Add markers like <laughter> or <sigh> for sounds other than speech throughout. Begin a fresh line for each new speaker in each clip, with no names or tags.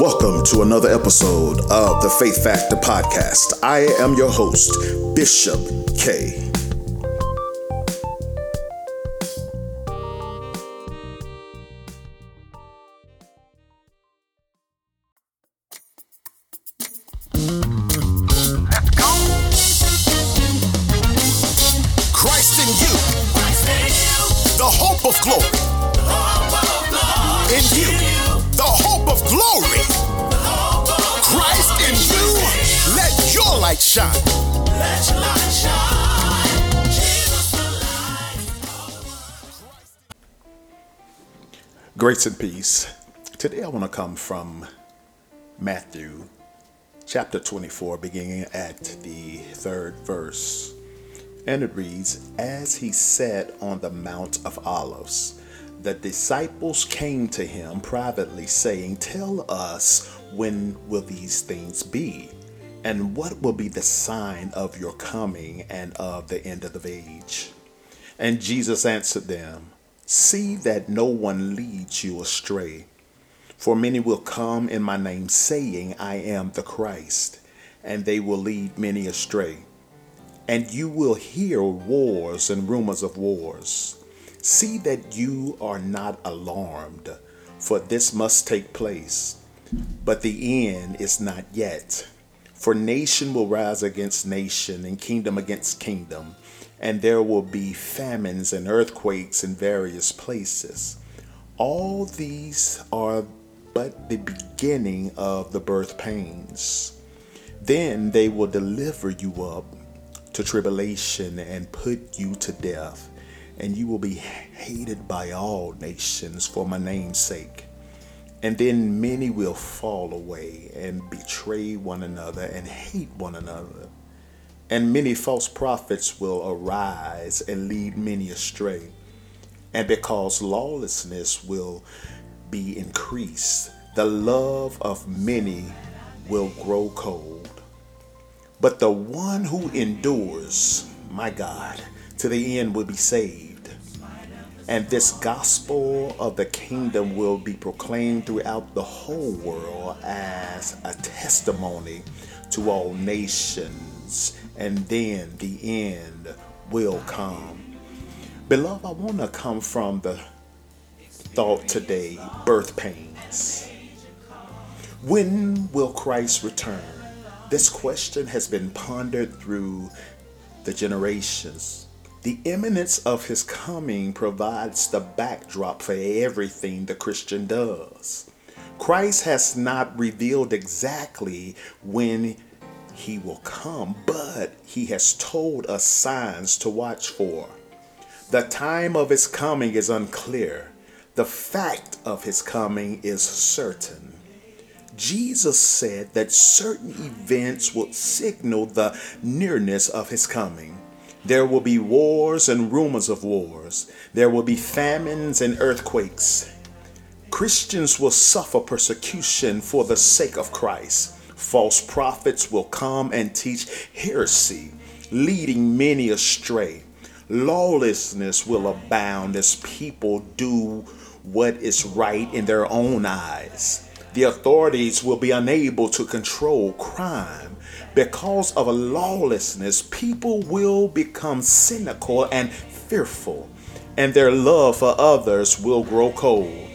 Welcome to another episode of the Faith Factor Podcast. I am your host, Bishop K. Christ in you, the hope of glory. Let your light shine. Grace and peace. Today I want to come from Matthew chapter 24, beginning at the third verse. And it reads As he sat on the Mount of Olives, the disciples came to him privately, saying, Tell us when will these things be? And what will be the sign of your coming and of the end of the age? And Jesus answered them, See that no one leads you astray. For many will come in my name, saying, I am the Christ, and they will lead many astray. And you will hear wars and rumors of wars. See that you are not alarmed, for this must take place. But the end is not yet. For nation will rise against nation, and kingdom against kingdom, and there will be famines and earthquakes in various places. All these are but the beginning of the birth pains. Then they will deliver you up to tribulation and put you to death, and you will be hated by all nations for my name's sake. And then many will fall away and betray one another and hate one another. And many false prophets will arise and lead many astray. And because lawlessness will be increased, the love of many will grow cold. But the one who endures, my God, to the end will be saved. And this gospel of the kingdom will be proclaimed throughout the whole world as a testimony to all nations, and then the end will come. Beloved, I want to come from the thought today birth pains. When will Christ return? This question has been pondered through the generations. The imminence of his coming provides the backdrop for everything the Christian does. Christ has not revealed exactly when he will come, but he has told us signs to watch for. The time of his coming is unclear. The fact of his coming is certain. Jesus said that certain events would signal the nearness of his coming. There will be wars and rumors of wars. There will be famines and earthquakes. Christians will suffer persecution for the sake of Christ. False prophets will come and teach heresy, leading many astray. Lawlessness will abound as people do what is right in their own eyes. The authorities will be unable to control crime. Because of lawlessness, people will become cynical and fearful, and their love for others will grow cold.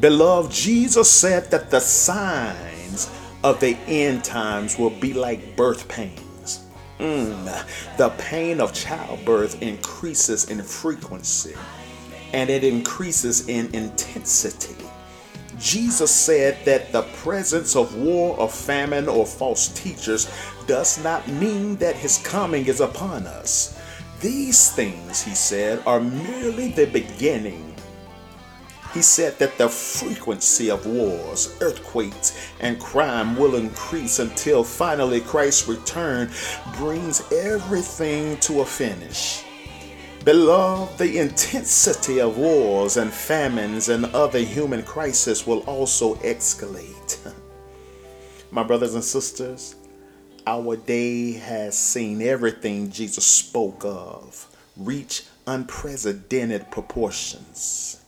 Beloved, Jesus said that the signs of the end times will be like birth pains. Mm, the pain of childbirth increases in frequency and it increases in intensity. Jesus said that the presence of war or famine or false teachers does not mean that his coming is upon us. These things, he said, are merely the beginning. He said that the frequency of wars, earthquakes, and crime will increase until finally Christ's return brings everything to a finish. Beloved, the intensity of wars and famines and other human crises will also escalate. <laughs> My brothers and sisters, our day has seen everything Jesus spoke of reach unprecedented proportions.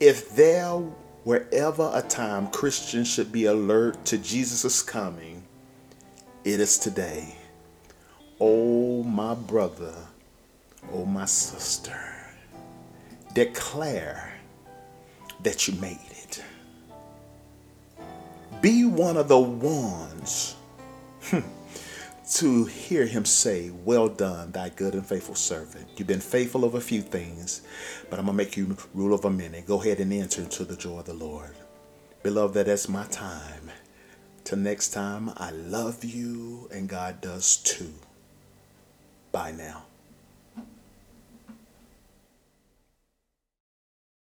If there were ever a time Christians should be alert to Jesus' coming, it is today. Oh, my brother, oh, my sister, declare that you made it. Be one of the ones hmm, to hear him say, Well done, thy good and faithful servant. You've been faithful over a few things, but I'm going to make you rule over many. Go ahead and enter into the joy of the Lord. Beloved, that is my time. Till next time, I love you, and God does too. Bye now.